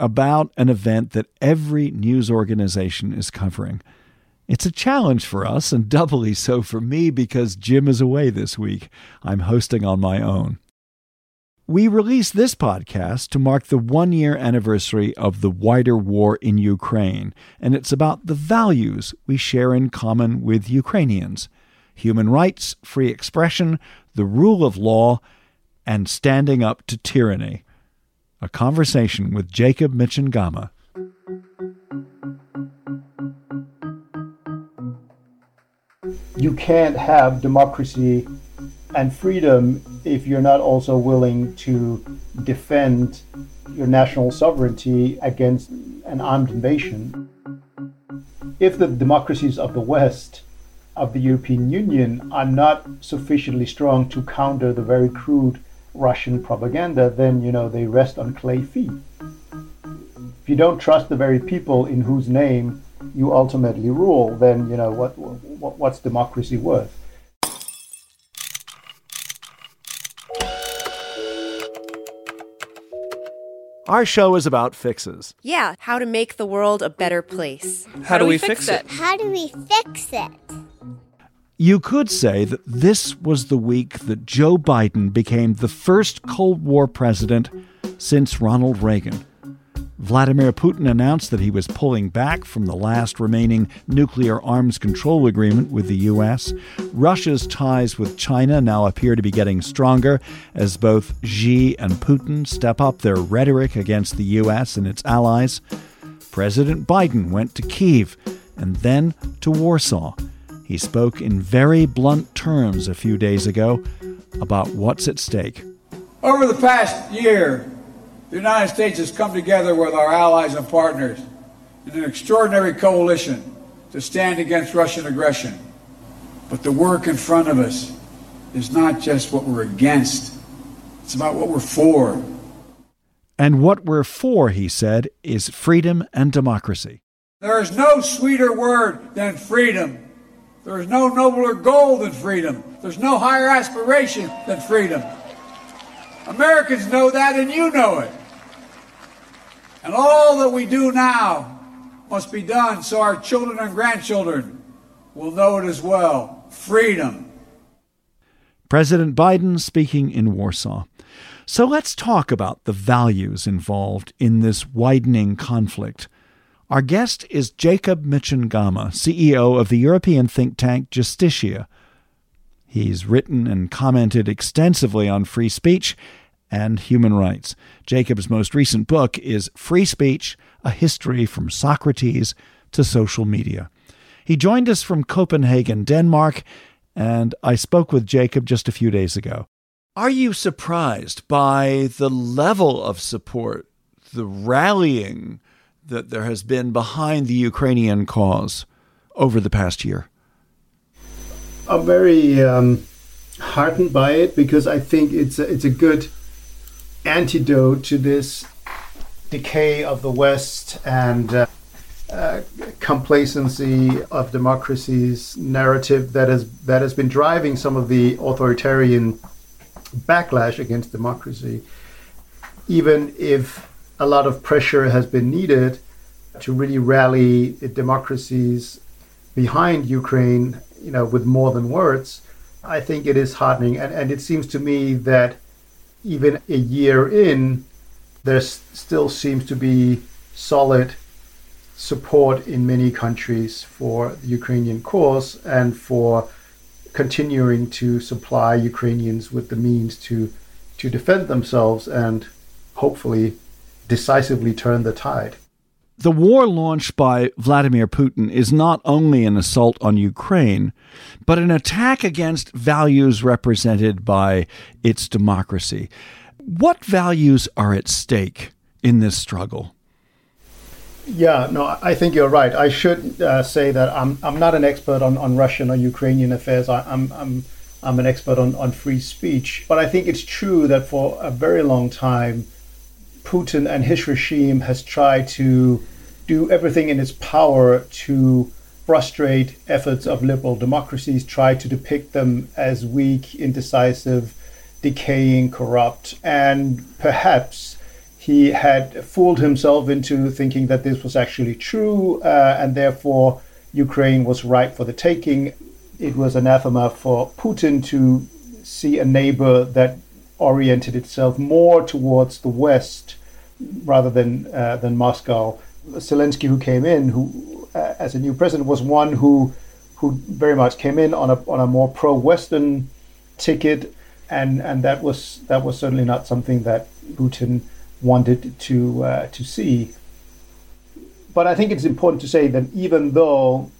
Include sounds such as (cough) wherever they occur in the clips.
about an event that every news organization is covering. It's a challenge for us, and doubly so for me because Jim is away this week. I'm hosting on my own. We released this podcast to mark the one year anniversary of the wider war in Ukraine, and it's about the values we share in common with Ukrainians human rights, free expression, the rule of law, and standing up to tyranny a conversation with Jacob Mchangama. You can't have democracy and freedom if you're not also willing to defend your national sovereignty against an armed invasion. If the democracies of the West, of the European Union, are not sufficiently strong to counter the very crude Russian propaganda, then you know they rest on clay feet. If you don't trust the very people in whose name you ultimately rule, then you know what, what what's democracy worth? Our show is about fixes. Yeah, how to make the world a better place. How, do we fix it? How do we fix it? You could say that this was the week that Joe Biden became the first Cold War president since Ronald Reagan. Vladimir Putin announced that he was pulling back from the last remaining nuclear arms control agreement with the U.S. Russia's ties with China now appear to be getting stronger as both Xi and Putin step up their rhetoric against the U.S. and its allies. President Biden went to Kiev and then to Warsaw he spoke in very blunt terms a few days ago about what's at stake. Over the past year, the United States has come together with our allies and partners in an extraordinary coalition to stand against Russian aggression. But the work in front of us is not just what we're against, it's about what we're for. And what we're for, he said, is freedom and democracy. There is no sweeter word than freedom. There is no nobler goal than freedom. There's no higher aspiration than freedom. Americans know that, and you know it. And all that we do now must be done so our children and grandchildren will know it as well. Freedom. President Biden speaking in Warsaw. So let's talk about the values involved in this widening conflict. Our guest is Jacob Mchangama, CEO of the European think tank Justitia. He's written and commented extensively on free speech and human rights. Jacob's most recent book is Free Speech A History from Socrates to Social Media. He joined us from Copenhagen, Denmark, and I spoke with Jacob just a few days ago. Are you surprised by the level of support, the rallying that there has been behind the Ukrainian cause over the past year? I'm very um, heartened by it because I think it's a, it's a good antidote to this decay of the West and uh, uh, complacency of democracy's narrative that has that has been driving some of the authoritarian backlash against democracy. Even if a lot of pressure has been needed to really rally democracies behind Ukraine, you know, with more than words. I think it is heartening, and, and it seems to me that even a year in, there still seems to be solid support in many countries for the Ukrainian cause and for continuing to supply Ukrainians with the means to to defend themselves and hopefully decisively turn the tide. The war launched by Vladimir Putin is not only an assault on Ukraine, but an attack against values represented by its democracy. What values are at stake in this struggle? Yeah, no, I think you're right. I should uh, say that I'm I'm not an expert on, on Russian or Ukrainian affairs. I, I'm I'm I'm an expert on, on free speech. But I think it's true that for a very long time, Putin and his regime has tried to do everything in its power to frustrate efforts of liberal democracies, try to depict them as weak, indecisive, decaying, corrupt, and perhaps he had fooled himself into thinking that this was actually true, uh, and therefore Ukraine was ripe for the taking. It was anathema for Putin to see a neighbor that oriented itself more towards the West rather than uh, than Moscow. Zelensky, who came in, who uh, as a new president, was one who who very much came in on a on a more pro-Western ticket, and and that was that was certainly not something that Putin wanted to uh, to see. But I think it's important to say that even though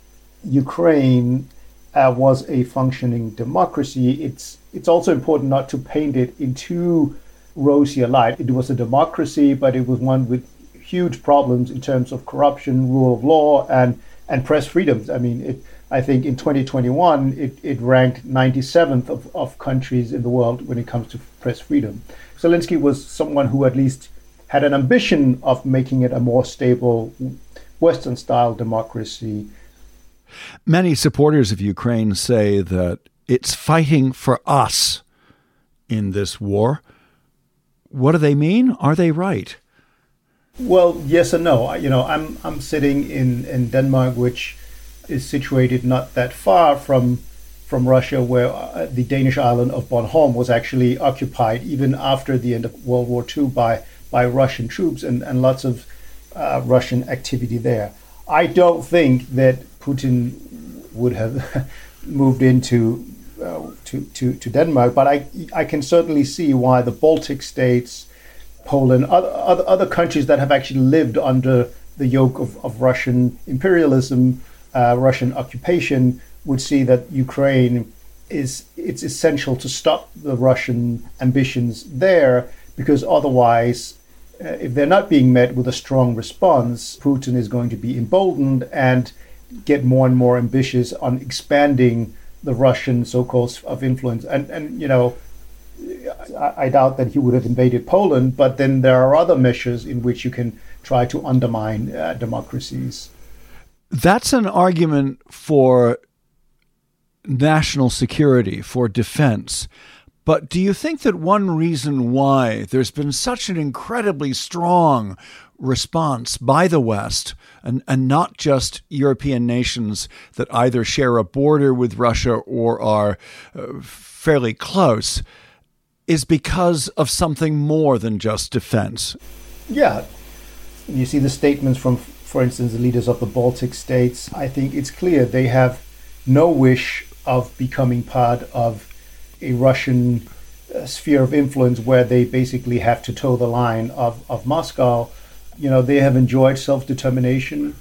Ukraine uh, was a functioning democracy, it's it's also important not to paint it in too rosy a light. It was a democracy, but it was one with huge problems in terms of corruption, rule of law, and and press freedoms. I mean, it, I think in 2021 it, it ranked 97th of, of countries in the world when it comes to press freedom. Zelensky was someone who at least had an ambition of making it a more stable Western style democracy. Many supporters of Ukraine say that it's fighting for us in this war. What do they mean? Are they right? Well, yes and no. You know, I'm I'm sitting in, in Denmark, which is situated not that far from from Russia, where uh, the Danish island of Bornholm was actually occupied even after the end of World War II by by Russian troops and, and lots of uh, Russian activity there. I don't think that Putin would have (laughs) moved into uh, to, to, to Denmark, but I, I can certainly see why the Baltic states, Poland, other, other, other countries that have actually lived under the yoke of, of Russian imperialism, uh, Russian occupation, would see that Ukraine is it's essential to stop the Russian ambitions there because otherwise uh, if they're not being met with a strong response, Putin is going to be emboldened and get more and more ambitious on expanding the Russian so-called of influence. And and you know, I, I, doubt that he would have invaded Poland. But then there are other measures in which you can try to undermine uh, democracies. That's an argument for national security, for defense. But do you think that one reason why there's been such an incredibly strong response by the West, and, and not just European nations that either share a border with Russia or are uh, fairly close, is because of something more than just defense? Yeah. You see the statements from, for instance, the leaders of the Baltic states. I think it's clear they have no wish of becoming part of a Russian uh, sphere of influence where they basically have to toe the line of, of Moscow. You know, they have enjoyed self determination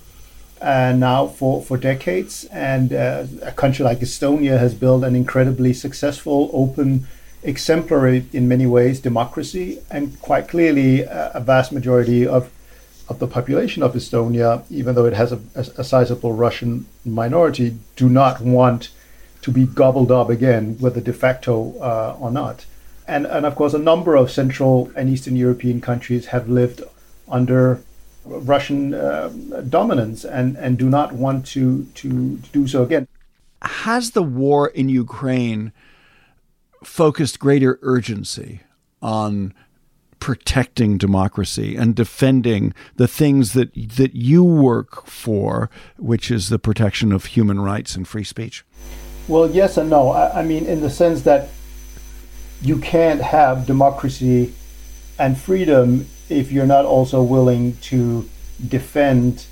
uh, now for, for decades. And uh, a country like Estonia has built an incredibly successful, open, exemplary in many ways democracy. And quite clearly, uh, a vast majority of, of the population of Estonia, even though it has a, a, a sizable Russian minority, do not want to be gobbled up again, whether de facto uh, or not. And, and of course, a number of Central and Eastern European countries have lived under Russian uh, dominance and, and do not want to, to, to do so again. Has the war in Ukraine focused greater urgency on protecting democracy and defending the things that that you work for, which is the protection of human rights and free speech? Well, yes and no. I, I mean, in the sense that you can't have democracy and freedom if you're not also willing to defend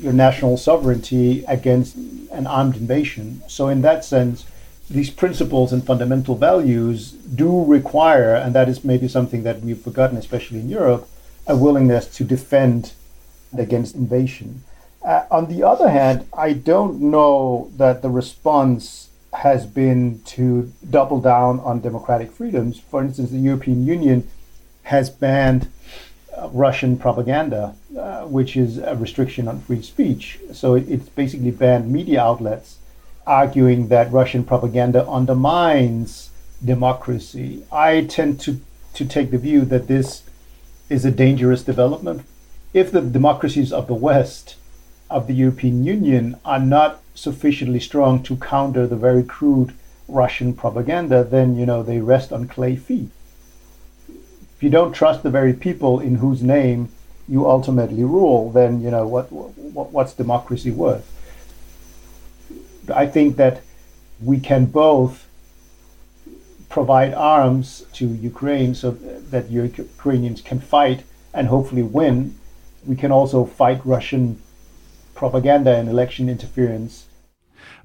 your national sovereignty against an armed invasion. So, in that sense, these principles and fundamental values do require, and that is maybe something that we've forgotten, especially in Europe, a willingness to defend against invasion. Uh, on the other hand, I don't know that the response has been to double down on democratic freedoms. For instance, the European Union has banned uh, Russian propaganda uh, which is a restriction on free speech. So it, it's basically banned media outlets, arguing that Russian propaganda undermines democracy. I tend to, to take the view that this is a dangerous development. If the democracies of the West, of the European Union, are not sufficiently strong to counter the very crude Russian propaganda, then you know they rest on clay feet. If you don't trust the very people in whose name you ultimately rule, then you know what, what what's democracy worth? I think that we can both provide arms to Ukraine so that Ukrainians can fight and hopefully win. We can also fight Russian propaganda and election interference.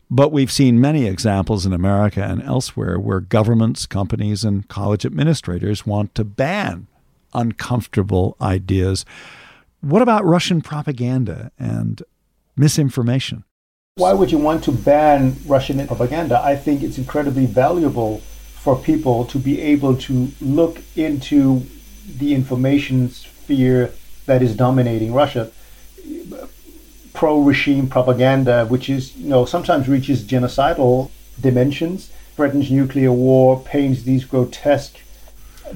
But we've seen many examples in America and elsewhere where governments, companies, and college administrators want to ban uncomfortable ideas. What about Russian propaganda and misinformation? Why would you want to ban Russian propaganda? I think it's incredibly valuable for people to be able to look into the information sphere that is dominating Russia. Pro regime propaganda, which is, you know, sometimes reaches genocidal dimensions, threatens nuclear war, paints these grotesque,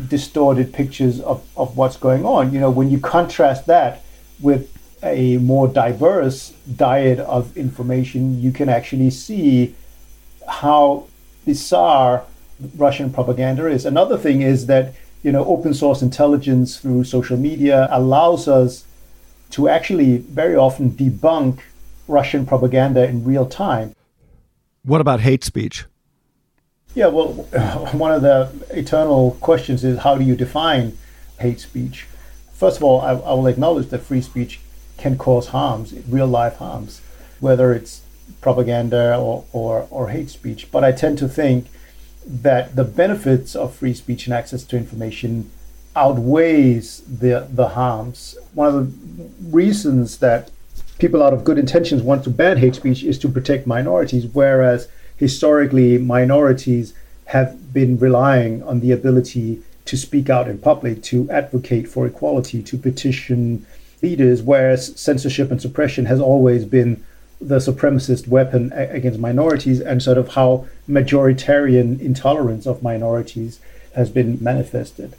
distorted pictures of, of what's going on. You know, when you contrast that with a more diverse diet of information, you can actually see how bizarre Russian propaganda is. Another thing is that you know open source intelligence through social media allows us to actually very often debunk Russian propaganda in real time. What about hate speech? Yeah, well, (laughs) one of the eternal questions is how do you define hate speech? First of all, I, I will acknowledge that free speech can cause harms, real life harms, whether it's propaganda or, or, or hate speech. But I tend to think that the benefits of free speech and access to information outweighs the the harms. One of the reasons that people out of good intentions want to ban hate speech is to protect minorities, whereas historically minorities have been relying on the ability to speak out in public, to advocate for equality, to petition leaders, whereas censorship and suppression has always been the supremacist weapon against minorities and sort of how majoritarian intolerance of minorities has been manifested.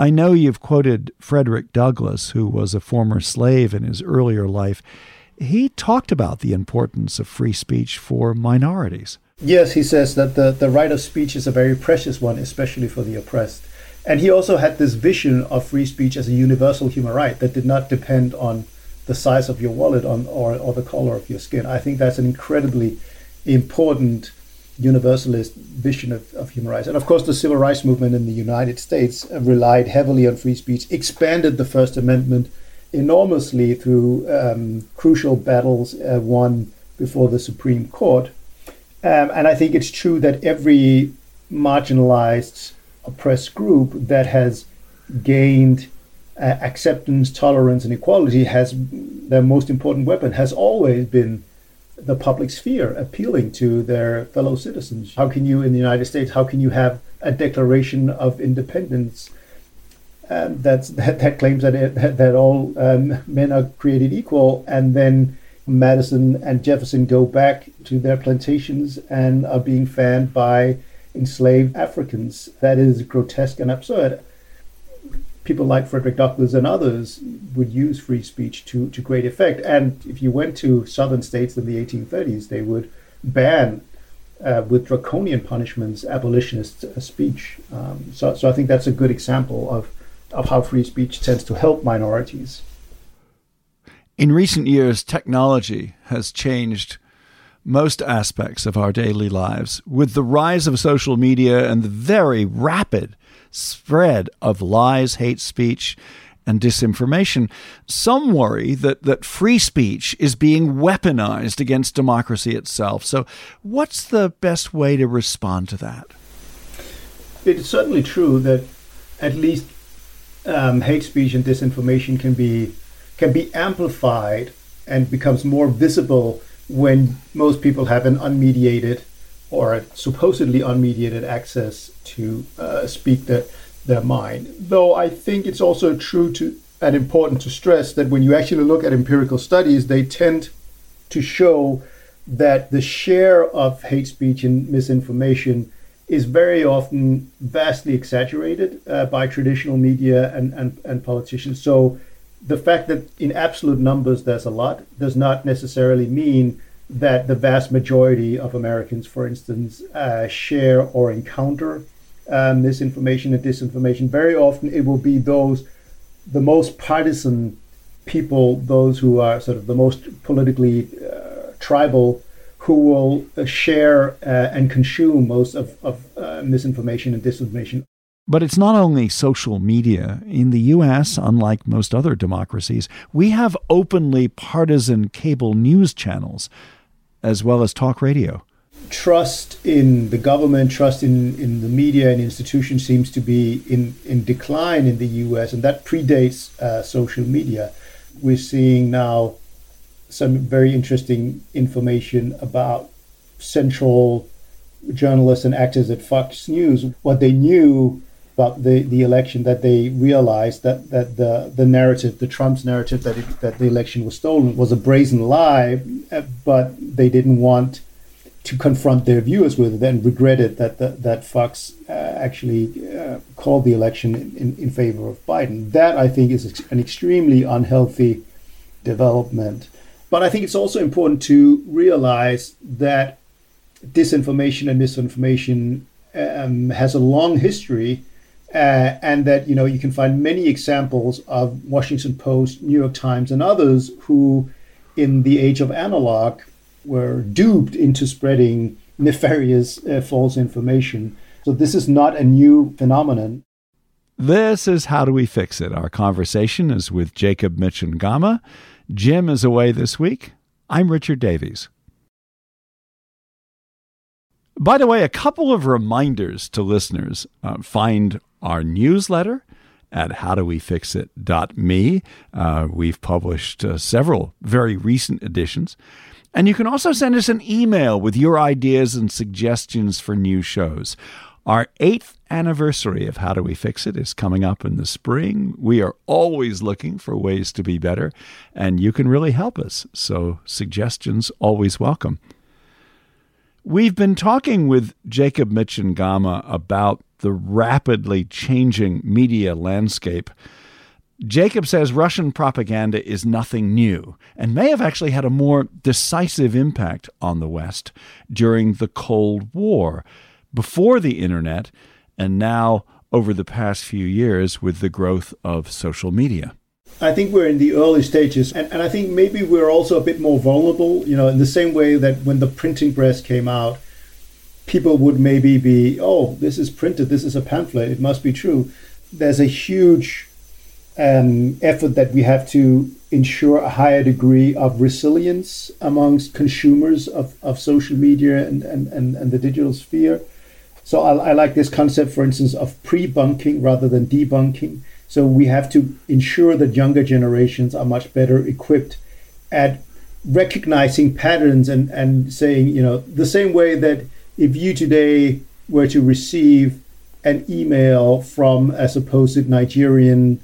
I know you've quoted Frederick Douglass, who was a former slave in his earlier life. He talked about the importance of free speech for minorities. Yes, he says that the, the right of speech is a very precious one, especially for the oppressed. And he also had this vision of free speech as a universal human right that did not depend on the size of your wallet on, or, or the color of your skin. I think that's an incredibly important universalist vision of, of human rights. And of course, the civil rights movement in the United States relied heavily on free speech, expanded the First Amendment enormously through um, crucial battles uh, won before the Supreme Court. Um, and I think it's true that every marginalized, oppressed group that has gained uh, acceptance, tolerance, and equality has their most important weapon has always been the public sphere appealing to their fellow citizens. How can you, in the United States, how can you have a Declaration of Independence um, (laughs) that, that claims that, it, that all um, men are created equal, and then Madison and Jefferson go back to their plantations and are being fanned by enslaved Africans? That is grotesque and absurd people like Frederick Douglass and others would use free speech to, to great effect. And if you went to southern states in the 1830s, they would ban uh, with draconian punishments abolitionist uh, speech. Um, so, so I think that's a good example of, of how free speech tends to help minorities. In recent years, technology has changed most aspects of our daily lives. With the rise of social media and the very rapid spread of lies, hate speech, and disinformation. Some worry that, that free speech is being weaponized against democracy itself. So, what's the best way to respond to that? It's certainly true that at least um, hate speech and disinformation can be can be amplified and becomes more visible when most people have an unmediated or supposedly unmediated access to uh, speak the, their mind. Though I think it's also true to and important to stress that when you actually look at empirical studies, they tend to show that the share of hate speech and misinformation is very often vastly exaggerated uh, by traditional media and, and, and politicians. So the fact that in absolute numbers there's a lot does not necessarily mean that the vast majority of Americans, for instance, uh, share or encounter um, misinformation and disinformation. Very often it will be those, the most partisan people, those who are sort of the most politically uh, tribal, who will uh, share uh, and consume most of, of uh, misinformation and disinformation. But it's not only social media. In the US, unlike most other democracies, we have openly partisan cable news channels as well as talk radio. Trust in the government, trust in, in the media and institutions seems to be in, in decline in the US, and that predates uh, social media. We're seeing now some very interesting information about central journalists and actors at Fox News, what they knew about the, the election, that they realized that, that the, the narrative, the Trump's narrative that, it, that the election was stolen was a brazen lie, uh, but they didn't want to confront their viewers with it and regretted that, that, that Fox uh, actually uh, called the election in, in favor of Biden. That, I think, is an extremely unhealthy development. But I think it's also important to realize that disinformation and misinformation um, has a long history, uh, and that you know you can find many examples of Washington Post, New York Times, and others who, in the age of analog, were duped into spreading nefarious uh, false information. So this is not a new phenomenon. This is How Do We Fix It? Our conversation is with Jacob Mchangama. Jim is away this week. I'm Richard Davies. By the way, a couple of reminders to listeners. Uh, find our newsletter at howdowefixit.me. Uh, we've published uh, several very recent editions. And you can also send us an email with your ideas and suggestions for new shows. Our eighth anniversary of How Do We Fix It is coming up in the spring. We are always looking for ways to be better, and you can really help us. So, suggestions always welcome. We've been talking with Jacob Mchangama about the rapidly changing media landscape. Jacob says Russian propaganda is nothing new and may have actually had a more decisive impact on the West during the Cold War, before the internet, and now over the past few years with the growth of social media. I think we're in the early stages, and, and I think maybe we're also a bit more vulnerable, you know, in the same way that when the printing press came out, people would maybe be, oh, this is printed, this is a pamphlet, it must be true. There's a huge um, effort that we have to ensure a higher degree of resilience amongst consumers of, of social media and, and, and, and the digital sphere. So I, I like this concept, for instance, of pre-bunking rather than debunking. So we have to ensure that younger generations are much better equipped at recognizing patterns and, and saying, you know, the same way that if you today were to receive an email from a supposed Nigerian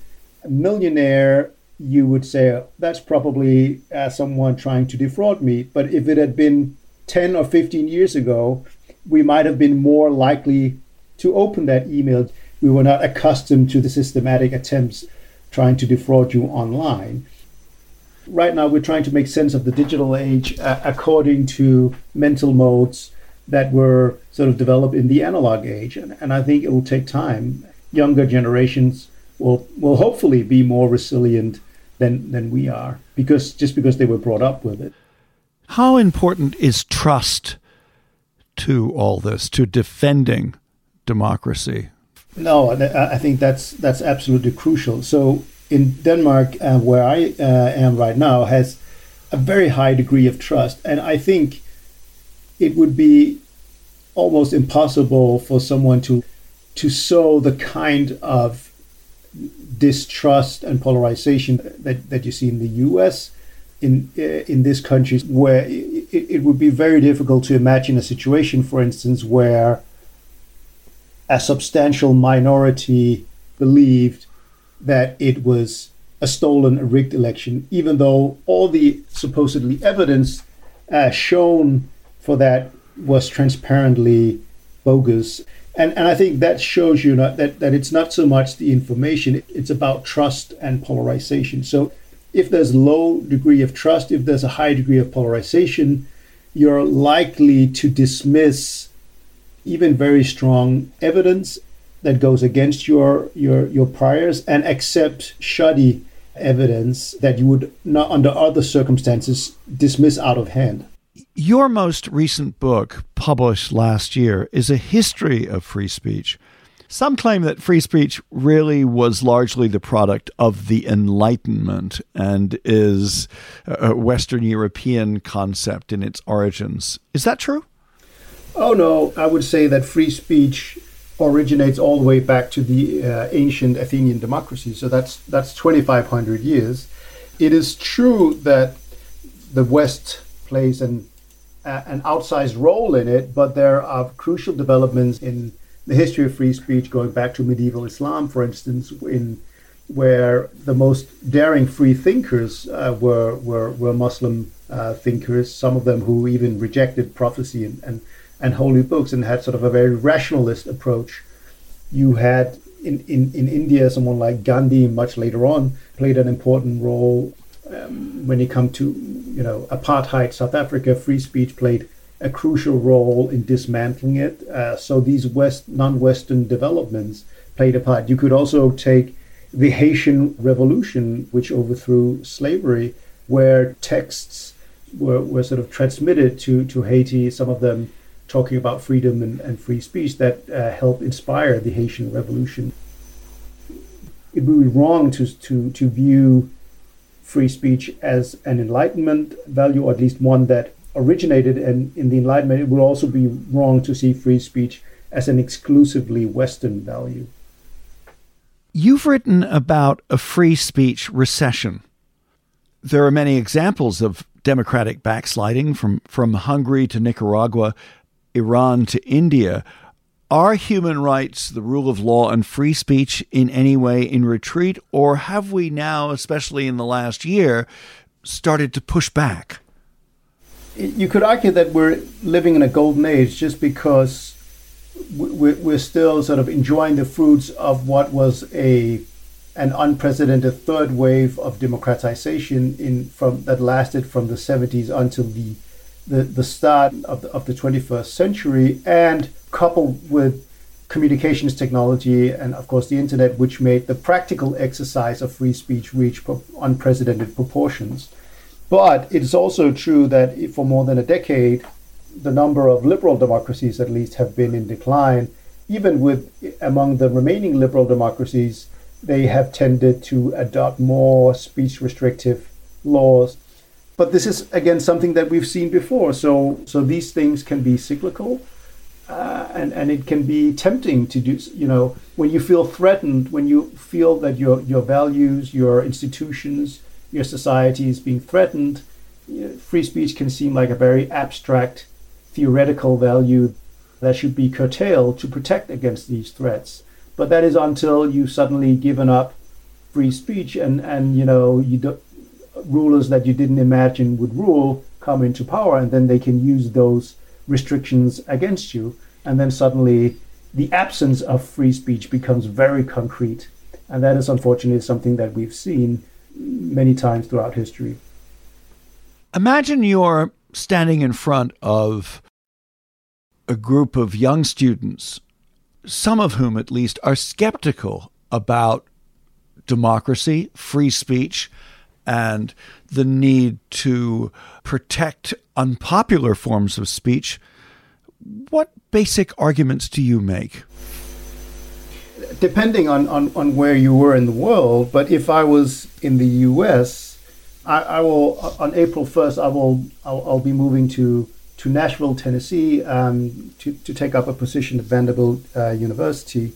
millionaire, you would say, that's probably uh, someone trying to defraud me. But if it had been 10 or 15 years ago, we might have been more likely to open that email we were not accustomed to the systematic attempts trying to defraud you online. Right now, we're trying to make sense of the digital age uh, according to mental modes that were sort of developed in the analog age. And, and I think it will take time. Younger generations will, will hopefully be more resilient than, than we are, because just because they were brought up with it. How important is trust to all this, to defending democracy? No, I think that's that's absolutely crucial. So in Denmark, uh, where I uh, am right now, has a very high degree of trust, and I think it would be almost impossible for someone to to sow the kind of distrust and polarization that, that you see in the U.S. in uh, in this country, where it, it would be very difficult to imagine a situation, for instance, where a substantial minority believed that it was a stolen, a rigged election, even though all the supposedly evidence uh, shown for that was transparently bogus. And, and I think that shows you not, that, that it's not so much the information, it's about trust and polarization. So if there's low degree of trust, if there's a high degree of polarization, you're likely to dismiss even very strong evidence that goes against your your your priors and accept shoddy evidence that you would not under other circumstances dismiss out of hand. Your most recent book, published last year, is a history of free speech. Some claim that free speech really was largely the product of the Enlightenment and is a Western European concept in its origins. Is that true? Oh, no. I would say that free speech originates all the way back to the uh, ancient Athenian democracy. So that's, that's 2,500 years. It is true that the West plays an, an outsized role in it, but there are crucial developments in the history of free speech going back to medieval Islam, for instance, in where the most daring free thinkers uh, were, were, were Muslim uh, thinkers, some of them who even rejected prophecy and, and, and holy books and had sort of a very rationalist approach. You had in, in, in India someone like Gandhi, much later on, played an important role um, when it come to you know apartheid, South Africa, free speech played a crucial role in dismantling it. Uh, so these West non-Western developments played a part. You could also take the Haitian Revolution, which overthrew slavery, where texts were, were sort of transmitted to, to Haiti, some of them talking about freedom and, and free speech that uh, helped inspire the Haitian Revolution. It would be wrong to, to, to view free speech as an enlightenment value, or at least one that originated in, in the Enlightenment, it would also be wrong to see free speech as an exclusively Western value. You've written about a free speech recession. There are many examples of democratic backsliding from, from Hungary to Nicaragua, Iran to India. Are human rights, the rule of law, and free speech in any way in retreat, or have we now, especially in the last year, started to push back? you could argue that we're living in a golden age just because we're still sort of enjoying the fruits of what was a an unprecedented third wave of democratization in from that lasted from the 70s until the the, the start of the, of the 21st century and coupled with communications technology and of course the internet which made the practical exercise of free speech reach unprecedented proportions but it is also true that for more than a decade, the number of liberal democracies, at least, have been in decline. Even with among the remaining liberal democracies, they have tended to adopt more speech restrictive laws. But this is again something that we've seen before. So, so these things can be cyclical, uh, and and it can be tempting to do. You know, when you feel threatened, when you feel that your your values, your institutions, your society is being threatened, free speech can seem like a very abstract theoretical value that should be curtailed to protect against these threats. But that is until you've suddenly given up free speech and, and you know you do, rulers that you didn't imagine would rule come into power and then they can use those restrictions against you and then suddenly the absence of free speech becomes very concrete and that is unfortunately something that we've seen many times throughout history. Imagine you're standing in front of a group of young students, some of whom at least are skeptical about democracy, free speech, and the need to protect unpopular forms of speech. What basic arguments do you make? depending on, on, on where you were in the world, but if I was in the U.S., I, I will on April first. I will I'll, I'll, be moving to to Nashville, Tennessee, um, to to take up a position at Vanderbilt uh, University.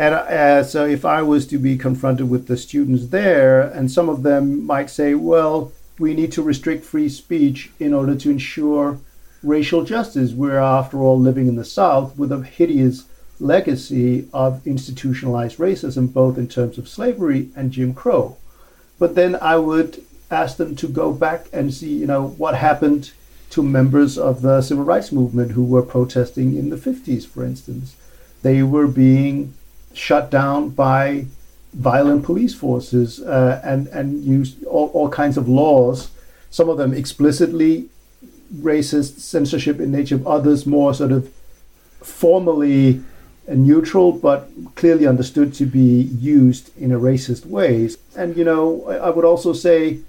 And uh, so, if I was to be confronted with the students there, and some of them might say, "Well, we need to restrict free speech in order to ensure racial justice. We're, after all, living in the South with a hideous legacy of institutionalized racism, both in terms of slavery and Jim Crow. But then I would ask them to go back and see, you know, what happened to members of the civil rights movement who were protesting in the 50s, for instance. They were being shut down by violent police forces uh, and, and used all, all kinds of laws, some of them explicitly racist censorship in nature, others more sort of formally neutral but clearly understood to be used in a racist ways. And you know, I would also say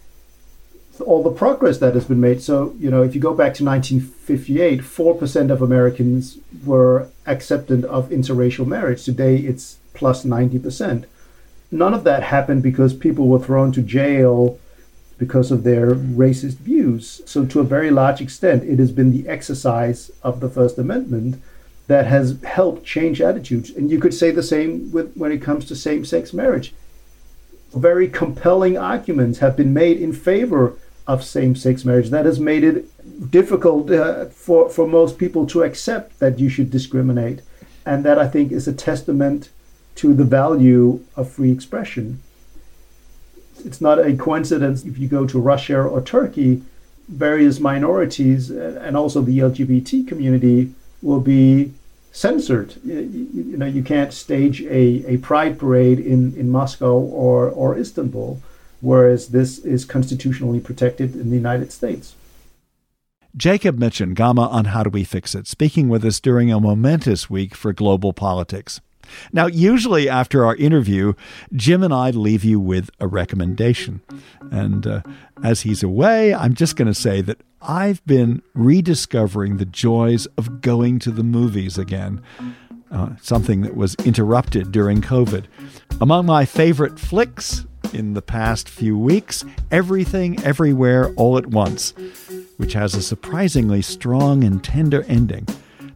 all the progress that has been made. So, you know, if you go back to 1958, 4% of Americans were acceptant of interracial marriage. Today it's plus 90%. None of that happened because people were thrown to jail because of their racist views. So, to a very large extent, it has been the exercise of the First Amendment that has helped change attitudes. And you could say the same with when it comes to same-sex marriage. Very compelling arguments have been made in favor of same-sex marriage. That has made it difficult uh, for for most people to accept that you should discriminate, and that I think is a testament to the value of free expression. It's not a coincidence if you go to Russia or Turkey, various minorities and also the LGBT community will be censored. You, you, know, you can't stage a, a pride parade in, in Moscow or, or Istanbul, whereas this is constitutionally protected in the United States. Jacob Mchangama on How Do We Fix It, speaking with us during a momentous week for global politics. Now, usually after our interview, Jim and I leave you with a recommendation. And uh, as he's away, I'm just going to say that I've been rediscovering the joys of going to the movies again. Uh, something that was interrupted during COVID. Among my favorite flicks in the past few weeks, Everything Everywhere All at Once, which has a surprisingly strong and tender ending.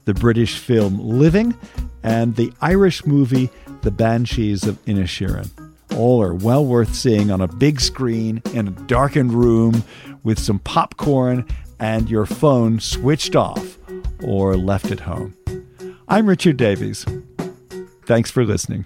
The British film Living and the Irish movie The Banshees of Inisherin. All are well worth seeing on a big screen in a darkened room with some popcorn and your phone switched off or left at home. I'm Richard Davies. Thanks for listening.